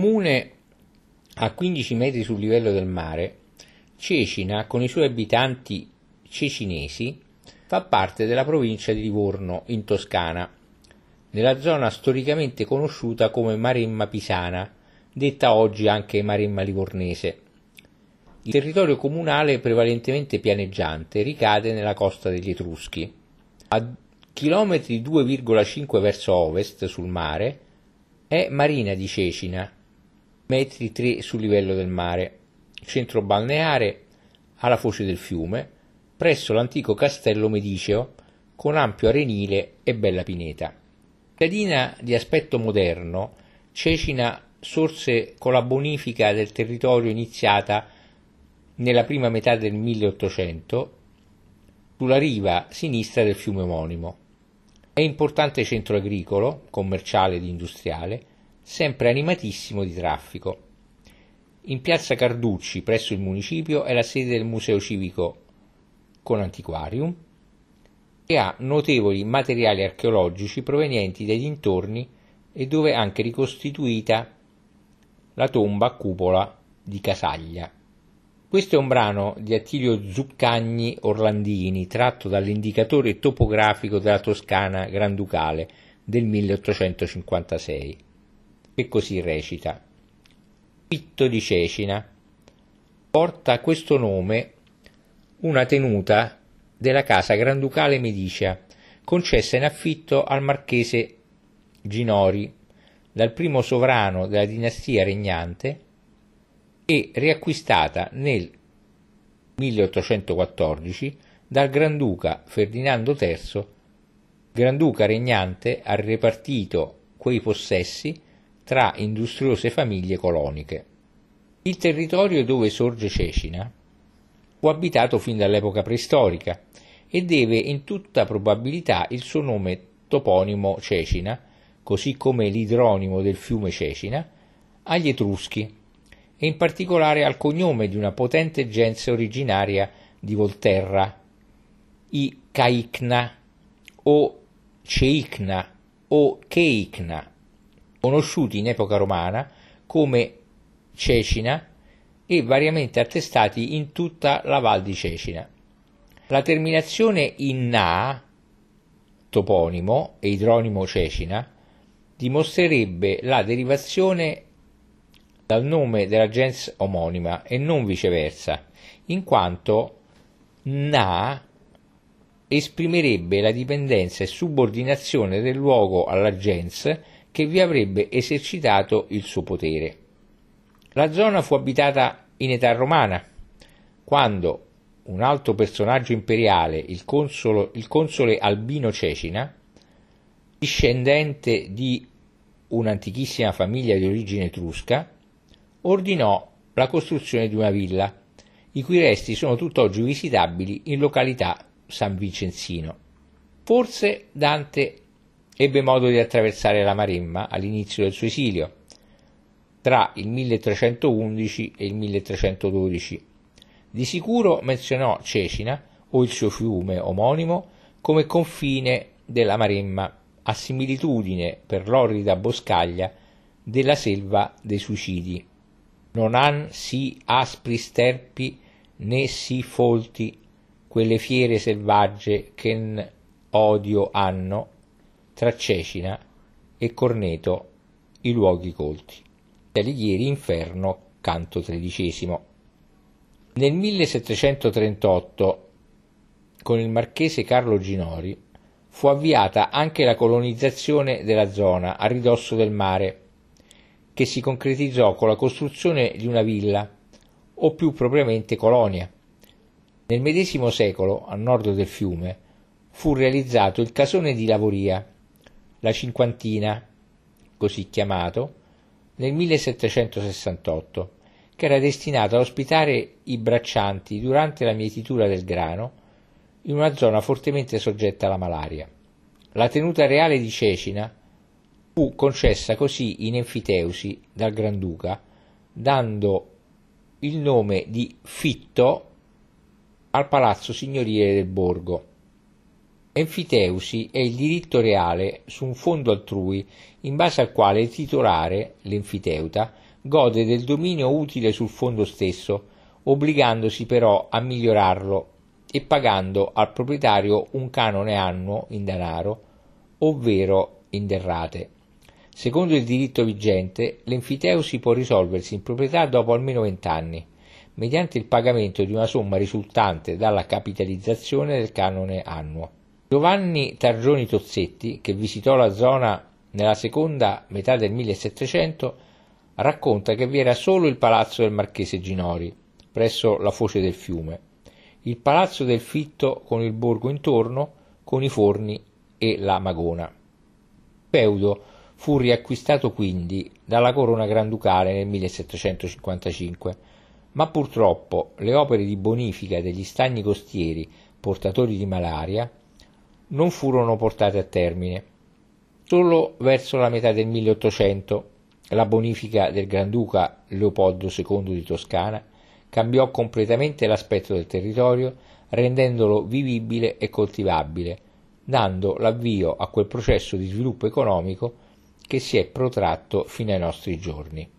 Comune a 15 metri sul livello del mare, Cecina, con i suoi abitanti cecinesi, fa parte della provincia di Livorno, in Toscana, nella zona storicamente conosciuta come Maremma Pisana, detta oggi anche Maremma Livornese. Il territorio comunale prevalentemente pianeggiante ricade nella costa degli Etruschi. A chilometri 2,5 verso ovest sul mare è Marina di Cecina, metri 3 sul livello del mare, centro balneare alla foce del fiume, presso l'antico castello mediceo con ampio arenile e bella pineta. Cittadina di aspetto moderno, Cecina sorse con la bonifica del territorio iniziata nella prima metà del 1800 sulla riva sinistra del fiume omonimo. È importante centro agricolo, commerciale ed industriale, sempre animatissimo di traffico. In piazza Carducci, presso il municipio, è la sede del Museo Civico con Antiquarium e ha notevoli materiali archeologici provenienti dai dintorni e dove è anche ricostituita la tomba a cupola di Casaglia. Questo è un brano di Attilio Zuccagni Orlandini, tratto dall'indicatore topografico della Toscana Granducale del 1856, e così recita. Pitto di Cecina porta questo nome una tenuta della casa Granducale Medicea, concessa in affitto al marchese Ginori, dal primo sovrano della dinastia regnante, e riacquistata nel 1814 dal Granduca Ferdinando III, Granduca regnante ha ripartito quei possessi tra industriose famiglie coloniche. Il territorio dove sorge Cecina fu abitato fin dall'epoca preistorica e deve in tutta probabilità il suo nome toponimo Cecina, così come l'idronimo del fiume Cecina, agli Etruschi, e in particolare al cognome di una potente gens originaria di Volterra, i Caicna o Ceicna o Cheicna, conosciuti in epoca romana come Cecina e variamente attestati in tutta la Val di Cecina. La terminazione in na, toponimo e idronimo Cecina, dimostrerebbe la derivazione dal nome della gens omonima e non viceversa, in quanto Na esprimerebbe la dipendenza e subordinazione del luogo alla gens che vi avrebbe esercitato il suo potere. La zona fu abitata in età romana, quando un alto personaggio imperiale, il, consolo, il console Albino Cecina, discendente di un'antichissima famiglia di origine etrusca, ordinò la costruzione di una villa, i cui resti sono tutt'oggi visitabili in località San Vincenzino. Forse Dante ebbe modo di attraversare la Maremma all'inizio del suo esilio, tra il 1311 e il 1312. Di sicuro menzionò Cecina, o il suo fiume omonimo, come confine della Maremma, a similitudine per l'orrida boscaglia della selva dei suicidi non han sì aspri sterpi né sì folti quelle fiere selvagge che odio hanno tra Cecina e Corneto i luoghi colti. Alighieri Inferno, canto tredicesimo. Nel 1738, con il marchese Carlo Ginori, fu avviata anche la colonizzazione della zona a ridosso del mare che si concretizzò con la costruzione di una villa, o più propriamente colonia. Nel medesimo secolo, a nord del fiume, fu realizzato il casone di Lavoria, la cinquantina, così chiamato, nel 1768, che era destinato ad ospitare i braccianti durante la mietitura del grano in una zona fortemente soggetta alla malaria. La tenuta reale di Cecina fu concessa così in enfiteusi dal Granduca, dando il nome di Fitto al palazzo signorile del borgo. Enfiteusi è il diritto reale su un fondo altrui in base al quale il titolare, l'enfiteuta, gode del dominio utile sul fondo stesso, obbligandosi però a migliorarlo e pagando al proprietario un canone annuo in denaro, ovvero in derrate. Secondo il diritto vigente, l'enfiteusi può risolversi in proprietà dopo almeno vent'anni, mediante il pagamento di una somma risultante dalla capitalizzazione del canone annuo. Giovanni Targioni Tozzetti, che visitò la zona nella seconda metà del 1700, racconta che vi era solo il palazzo del marchese Ginori, presso la foce del fiume, il palazzo del Fitto con il borgo intorno, con i forni e la magona. Il feudo fu riacquistato quindi dalla corona granducale nel 1755, ma purtroppo le opere di bonifica degli stagni costieri portatori di malaria non furono portate a termine. Solo verso la metà del 1800 la bonifica del Granduca Leopoldo II di Toscana cambiò completamente l'aspetto del territorio, rendendolo vivibile e coltivabile, dando l'avvio a quel processo di sviluppo economico che si è protratto fino ai nostri giorni.